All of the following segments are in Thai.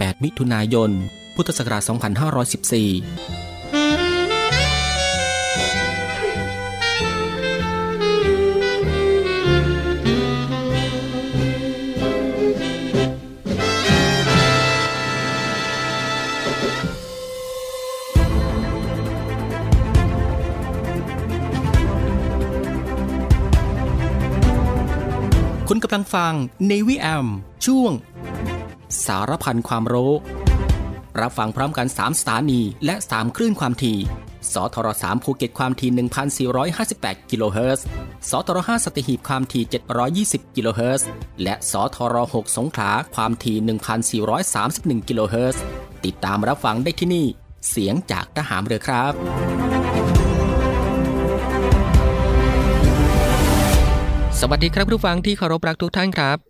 8 มิถุนายน พุทธศักราช 2514คุณกำลังฟัง Navy AM ช่วง สารพันความรู้ รับฟังพร้อมกัน 3 สถานี และ 3 คลื่นความถี่ สทร3ภูเก็ตความถี่ 1,458 กิโลเฮิรตซ์ สทร5สัตหีบความถี่ 720 กิโลเฮิรตซ์ และสทร6สงขลาความถี่ 1,431 กิโลเฮิรตซ์ ติดตามรับฟังได้ที่นี่ เสียงจากทหารเรือครับสวัสดีครับผู้ฟังที่เคารพรักทุกท่านครับ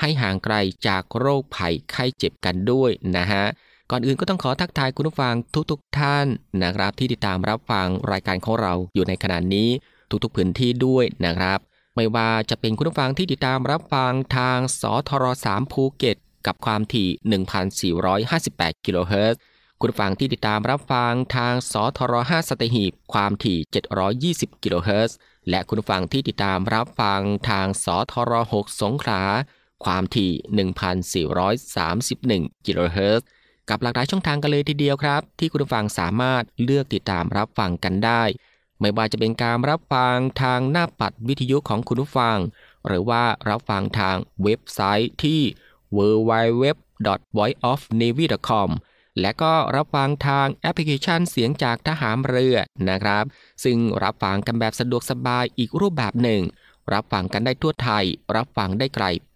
ให้ห่างไกลจากโรคภัยไข้เจ็บกันด้วยนะฮะก่อนอื่นก็ต้องขอทักทายคุณผู้ฟังทุกๆทท่านนะครับ ที่ติดตามรับฟังรายการของเราอยู่ในขณะนี้ทุกๆพื้นที่ด้วยนะครับ ไม่ว่าจะเป็นคุณผู้ฟังที่ติดตามรับฟังทางสทร3ภูเก็ตกับความถี่ 1,458 กิโลเฮิรตซ์คุณฟังที่ติดตามรับฟังทางสทร5สตหีบความถี่ 720 กิโลเฮิรตซ์และคุณฟังที่ติดตามรับฟังทางสทร6สงขลา ความถี่ 1,431 กิโลเฮิรตซ์กับหลากหลายช่องทางกันเลยทีเดียวครับ ที่คุณผู้ฟังสามารถเลือกติดตามรับฟังกันได้ ไม่ว่าจะเป็นการรับฟังทางหน้าปัดวิทยุของคุณผู้ฟัง หรือว่ารับฟังทางเว็บไซต์ที่ www.voiceofnavy.com และก็รับฟังทางแอปพลิเคชันเสียงจากทหารเรือนะครับ ซึ่งรับฟังกันแบบสะดวกสบายอีกรูปแบบหนึ่ง รับฟังกันได้ทั่วไทย รับฟังได้ไกล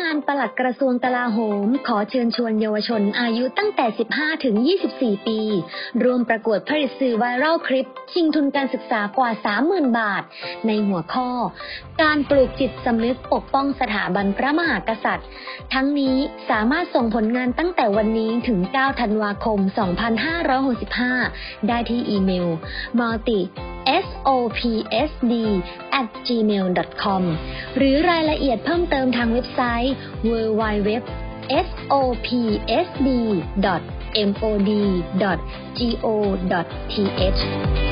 งานปลัดกระทรวงกลาโหม ขอเชิญชวนเยาวชนอายุตั้งแต่ 15 ถึง 24 ปีรวมประกวดผลิตสื่อไวรัลคลิป ชิงทุนการศึกษากว่า 30,000 บาท ในหัวข้อ การปลูกจิตสำนึกปกป้องสถาบันพระมหากษัตริย์ ทั้งนี้สามารถส่งผลงานตั้งแต่วันนี้ถึง 9 ธันวาคม 2565 ได้ที่อีเมล multi sopsd at gmail com หรือรายละเอียดเพิ่มเติมทางเว็บไซต์ www.sopsd.mod.go.th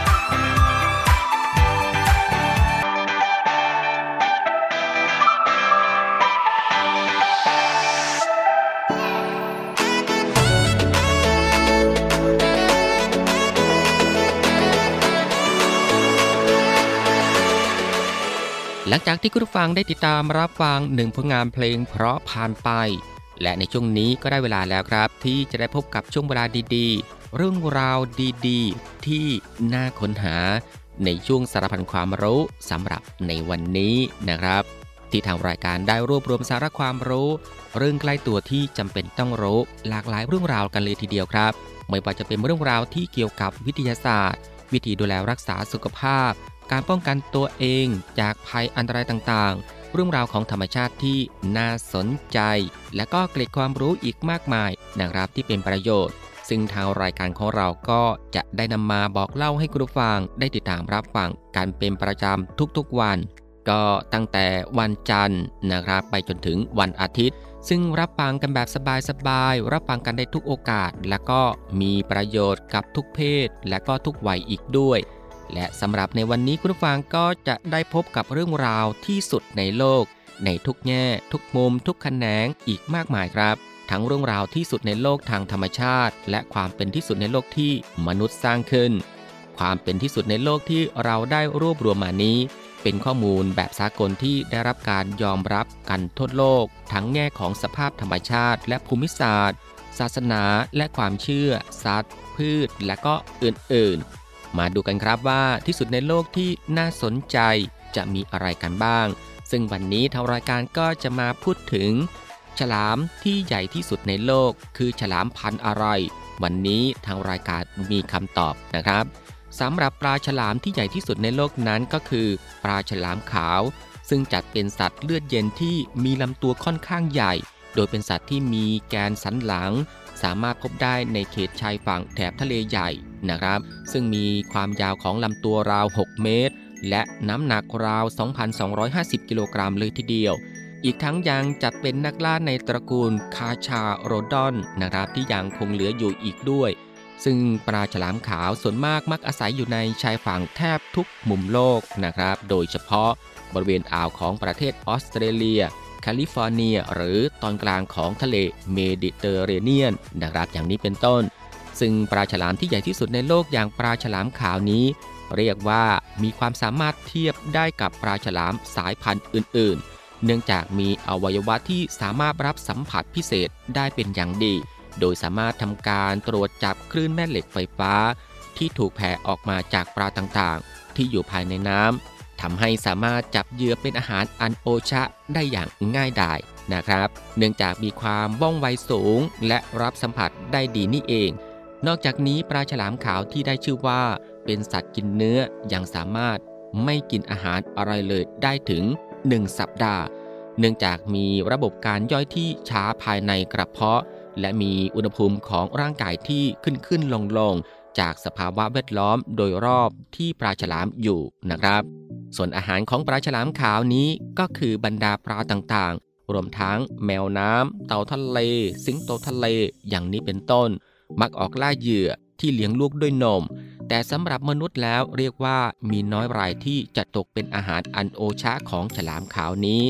หลังจากที่คุณผู้ฟังได้ติดตามรับฟังหนึ่งผลงานเพลงเพราะผ่านไป และในช่วงนี้ก็ได้เวลาแล้วครับ ที่จะได้พบกับช่วงเวลาดีๆ เรื่องราวดีๆ ที่น่าค้นหา ในช่วงสารพันความรู้สำหรับในวันนี้นะครับ ที่ทางรายการได้รวบรวมสาระความรู้ เรื่องใกล้ตัวที่จำเป็นต้องรู้หลากหลายเรื่องราวกันเลยทีเดียวครับ ไม่ว่าจะเป็นเรื่องราวที่เกี่ยวกับวิทยาศาสตร์ วิธีดูแลรักษาสุขภาพ การป้องกันตัวเองจากภัยอันตรายต่างๆ เรื่องราวของธรรมชาติที่น่าสนใจ และก็เกร็ดความรู้อีกมากมายนะครับที่เป็นประโยชน์ ซึ่งทางรายการของเราก็จะได้นำมาบอกเล่าให้คุณผู้ฟังได้ติดตามรับฟังกันเป็นประจำทุกๆวัน ก็ตั้งแต่วันจันทร์นะครับไปจนถึงวันอาทิตย์ซึ่งรับฟังกันแบบสบายๆ รับฟังกันได้ทุกโอกาส และก็มีประโยชน์กับทุกเพศ และก็ทุกวัยอีกด้วย และสำหรับในวันนี้คุณผู้ฟังก็จะได้พบกับเรื่องราวที่สุดในโลก ในทุกแง่ ทุกมุม ทุกแขนงอีกมากมายครับ ทั้งเรื่องราวที่สุดในโลกทางธรรมชาติ และความเป็นที่สุดในโลกที่มนุษย์สร้างขึ้น ความเป็นที่สุดในโลกที่เราได้รวบรวมมานี้ เป็นข้อมูลแบบสากลที่ได้รับการยอมรับกันทั่วโลก ทั้งแง่ของสภาพธรรมชาติ และภูมิศาสตร์ ศาสนาและความเชื่อสัตว์ พืช และก็อื่นๆ มาดูกันครับว่าที่สุดในโลกที่น่าสนใจจะมีอะไรกันบ้าง ซึ่งวันนี้ทางรายการก็จะมาพูดถึง ฉลามที่ใหญ่ที่สุดในโลก คือฉลามพันธุ์อะไร วันนี้ทางรายการมีคำตอบนะครับสำหรับปลาฉลามที่ใหญ่ที่สุดในโลกนั้นก็คือ ปลาฉลามขาว ซึ่งจัดเป็นสัตว์เลือดเย็นที่มีลำตัวค่อนข้างใหญ่ โดยเป็นสัตว์ที่มีแกนสันหลัง สามารถพบได้ในเขตชายฝั่งแถบทะเลใหญ่นะครับ ซึ่งมีความยาวของลำตัวราว 6 เมตร และน้ำหนักราว 2,250 กิโลกรัมเลยทีเดียว อีกทั้งยังจัดเป็นนักล่าในตระกูลคาชาโรดอนนะครับที่ยังคงเหลืออยู่อีกด้วย ซึ่งปลาฉลามขาวส่วนมากมักอาศัยอยู่ในชายฝั่งแทบทุกมุมโลกนะครับ โดยเฉพาะบริเวณอ่าวของประเทศออสเตรเลีย แคลิฟอร์เนีย หรือตอนกลางของทะเลเมดิเตอร์เรเนียนนะครับอย่างนี้เป็นต้น ซึ่งปลาฉลามที่ใหญ่ที่สุดในโลกอย่างปลาฉลามขาวนี้ เรียกว่ามีความสามารถเทียบได้กับปลาฉลามสายพันธุ์อื่น ๆ เนื่องจากมีอวัยวะที่สามารถรับสัมผัสพิเศษได้เป็นอย่างดี โดยสามารถทำการตรวจจับคลื่นแม่เหล็กไฟฟ้า ที่ถูกแผ่ออกมาจากปลาต่างๆ ที่อยู่ภายในน้ำ ทำให้สามารถจับเหยื่อเป็นอาหารอันโอชะได้อย่างง่ายดายนะครับ เนื่องจากมีความว่องไวสูงและรับสัมผัสได้ดีนี่เอง นอกจากนี้ปลาฉลามขาวที่ได้ชื่อว่า เป็นสัตว์กินเนื้อยังสามารถไม่กินอาหารอะไรเลยได้ถึง 1 สัปดาห์ เนื่องจากมีระบบการย่อยที่ช้าภายในกระเพาะ และมีอุณหภูมิของร่างกายที่ขึ้นขึ้นลงลงจากสภาวะแวดล้อมโดยรอบที่ปลาฉลามอยู่นะครับ ส่วนอาหารของปลาฉลามขาวนี้ก็คือบรรดาปลาต่างๆ รวมทั้งแมวน้ำ เต่าทะเล สิงโตทะเล อย่างนี้เป็นต้น มักออกล่าเหยื่อที่เลี้ยงลูกด้วยนม แต่สำหรับมนุษย์แล้วเรียกว่ามีน้อยรายที่จะตกเป็นอาหารอันโอชะของฉลามขาวนี้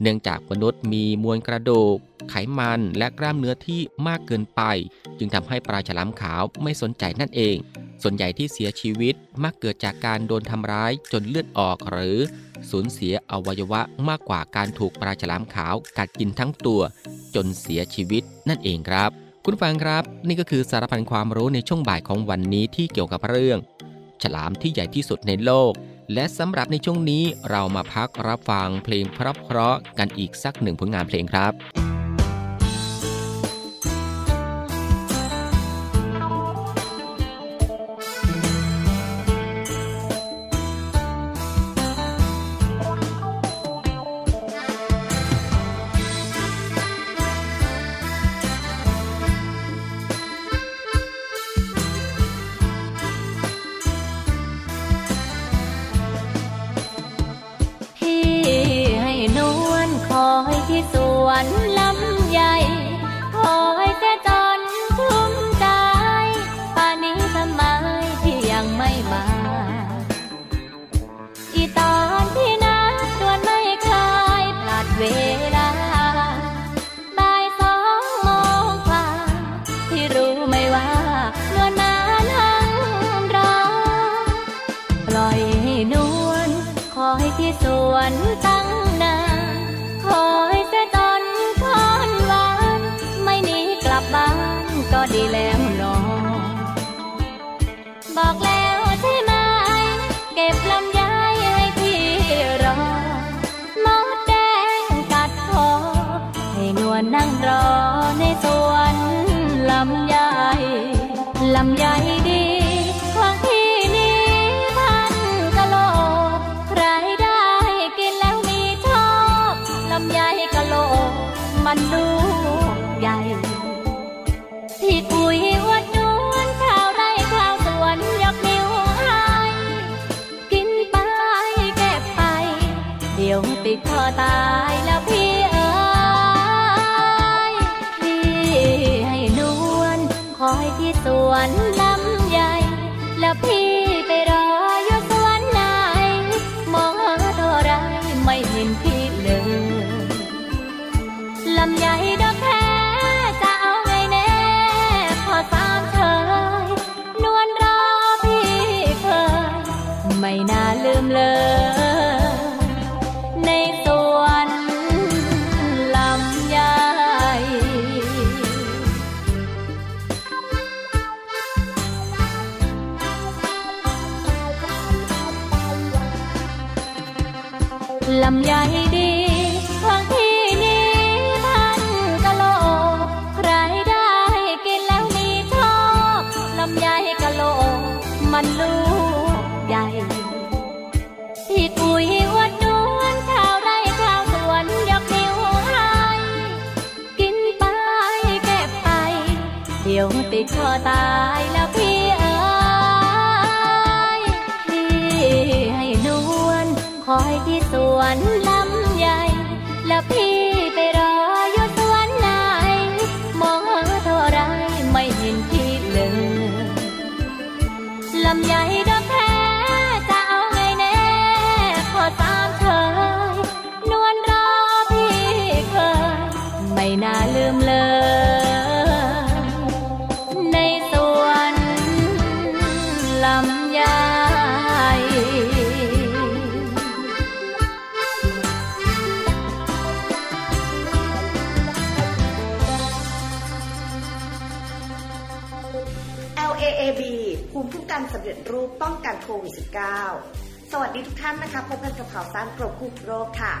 เนื่องจากมนุษย์มีมวลกระดูก ไขมันและกล้ามเนื้อที่มากเกินไป จึงทำให้ปลาฉลามขาวไม่สนใจนั่นเอง ส่วนใหญ่ที่เสียชีวิตมักเกิดจากการโดนทำร้ายจนเลือดออกหรือ สูญเสียอวัยวะมากกว่าการถูกปลาฉลามขาวกัดกินทั้งตัว จนเสียชีวิตนั่นเองครับ คุณฟังครับ นี่ก็คือสารพันความรู้ในช่วงบ่ายของวันนี้ที่เกี่ยวกับเรื่อง ฉลามที่ใหญ่ที่สุดในโลก และสำหรับในช่วงนี้เรามาพักรับฟังเพลงเพราะๆกันอีกสักหนึ่งผลงานเพลงครับ วน ลำไยดี ลำไยดีของพี่นี้ท่านกะโล ใครได้กินแล้วมีโชคลำไยกะโล มันลูกใหญ่ที่กุยอวดนวลชาวไร่ชาวสวนยกนิ้วให้กินไปเก็บไป เดี๋ยวติดคอตาย เร็จรูปป้องกันโควิด -19 สวัสดีทุกท่านนะคะพบกันกับข่าวสารกรมควบคุมโรคค่ะ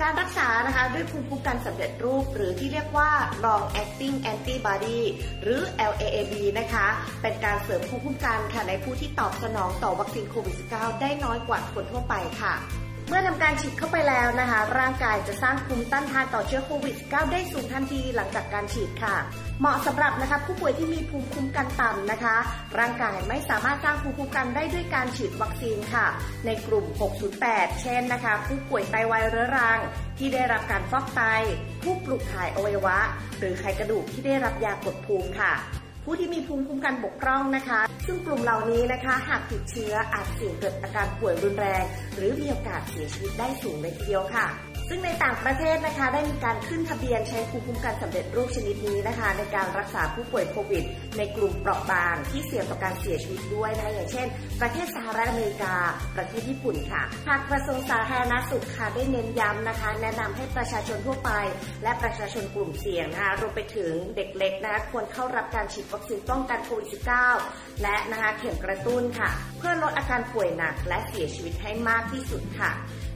การรักษานะคะด้วยภูมิคุ้มกันสำเร็จรูป หรือที่เรียกว่า long acting antibody หรือ LAAB นะคะ เป็นการเสริมภูมิคุ้มกันค่ะในผู้ที่ตอบสนองต่อวัคซีนโควิด -19 ได้น้อยกว่าคนทั่วไปค่ะ มื่อทำการฉีดเข้าไปแล้วนะคะ ร่างกายจะสร้างภูมิต้านทานต่อเชื้อโควิด -19 ได้สูงทันทีหลังจากการฉีดค่ะ เหมาะสำหรับนะคะผู้ป่วยที่มีภูมิคุ้มกันต่ำนะคะ ร่างกายไม่สามารถสร้างภูมิคุ้มกันได้ด้วยการฉีดวัคซีนค่ะ ในกลุ่ม 608 เช่นนะคะ ผู้ป่วยไตวายเรื้อรัง ที่ได้รับการฟอกไต ผู้ปลูกถ่ายอวัยวะ หรือไขกระดูกที่ได้รับยากดภูมิค่ะ ผู้ที่มีภูมิคุ้มกันบกพร่องนะคะ ซึ่งกลุ่มเหล่านี้นะคะ หากติดเชื้ออาจเสี่ยงเกิดอาการป่วยรุนแรง หรือมีโอกาสเสียชีวิตได้สูงเลยทีเดียวค่ะ ซึ่งในต่างประเทศนะคะได้มีการขึ้นทะเบียนใช้ภูมิคุ้มกันสำเร็จรูปชนิดนี้นะคะ ในการรักษาผู้ป่วยโควิด ในกลุ่มเปราะบางที่เสี่ยงต่อการเสียชีวิตด้วยนะคะอย่างเช่น ประเทศสหรัฐอเมริกา ประเทศญี่ปุ่นค่ะทางกระทรวงสาธารณสุขค่ะได้เน้นย้ำนะคะ แนะนำให้ประชาชนทั่วไป และประชาชนกลุ่มเสี่ยงนะคะรวมไปถึงเด็กเล็กนะคะควรเข้ารับการฉีดวัคซีนป้องกันโควิด -19 และนะคะเข็มกระตุ้นค่ะ เพื่อลดอาการป่วยหนักและเสียชีวิตให้มากที่สุดค่ะ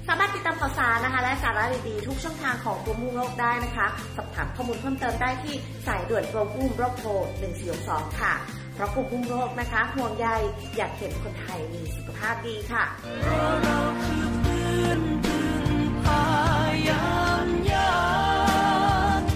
สามารถติดตามข่าวสารนะคะ และสาระดีๆทุกช่องทางของกรมควบคุมโรคได้นะคะสอบถามข้อมูลเพิ่มเติมได้ที่สายด่วนกรมควบคุมโรคโทร 1462 ค่ะ เพราะกรมควบคุมโรคนะคะ ห่วงใยอยากเห็นคนไทยมีสุขภาพดีค่ะเพ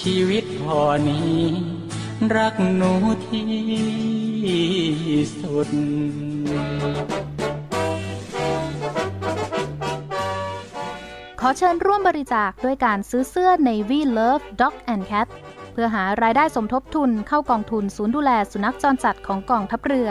ชีวิตพอนี้ รักหนูที่สุด ขอเชิญร่วมบริจาคด้วยการซื้อเสื้อ Navy Love Dog and Cat เพื่อหารายได้สมทบทุนเข้ากองทุนศูนย์ดูแลสุนัขจรจัดของกองทัพเรือ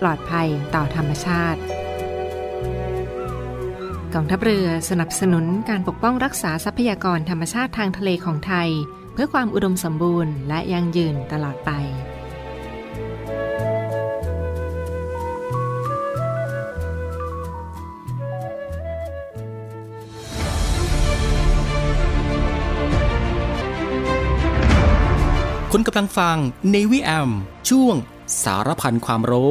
ปลอดภัยต่อธรรมชาติกองทัพเรือสนับสนุนการปกป้องรักษาทรัพยากรธรรมชาติทางทะเลของไทย เพื่อความอุดมสมบูรณ์และยั่งยืนตลอดไปคุณกำลังฟัง Navy AM ช่วงสารพันความรู้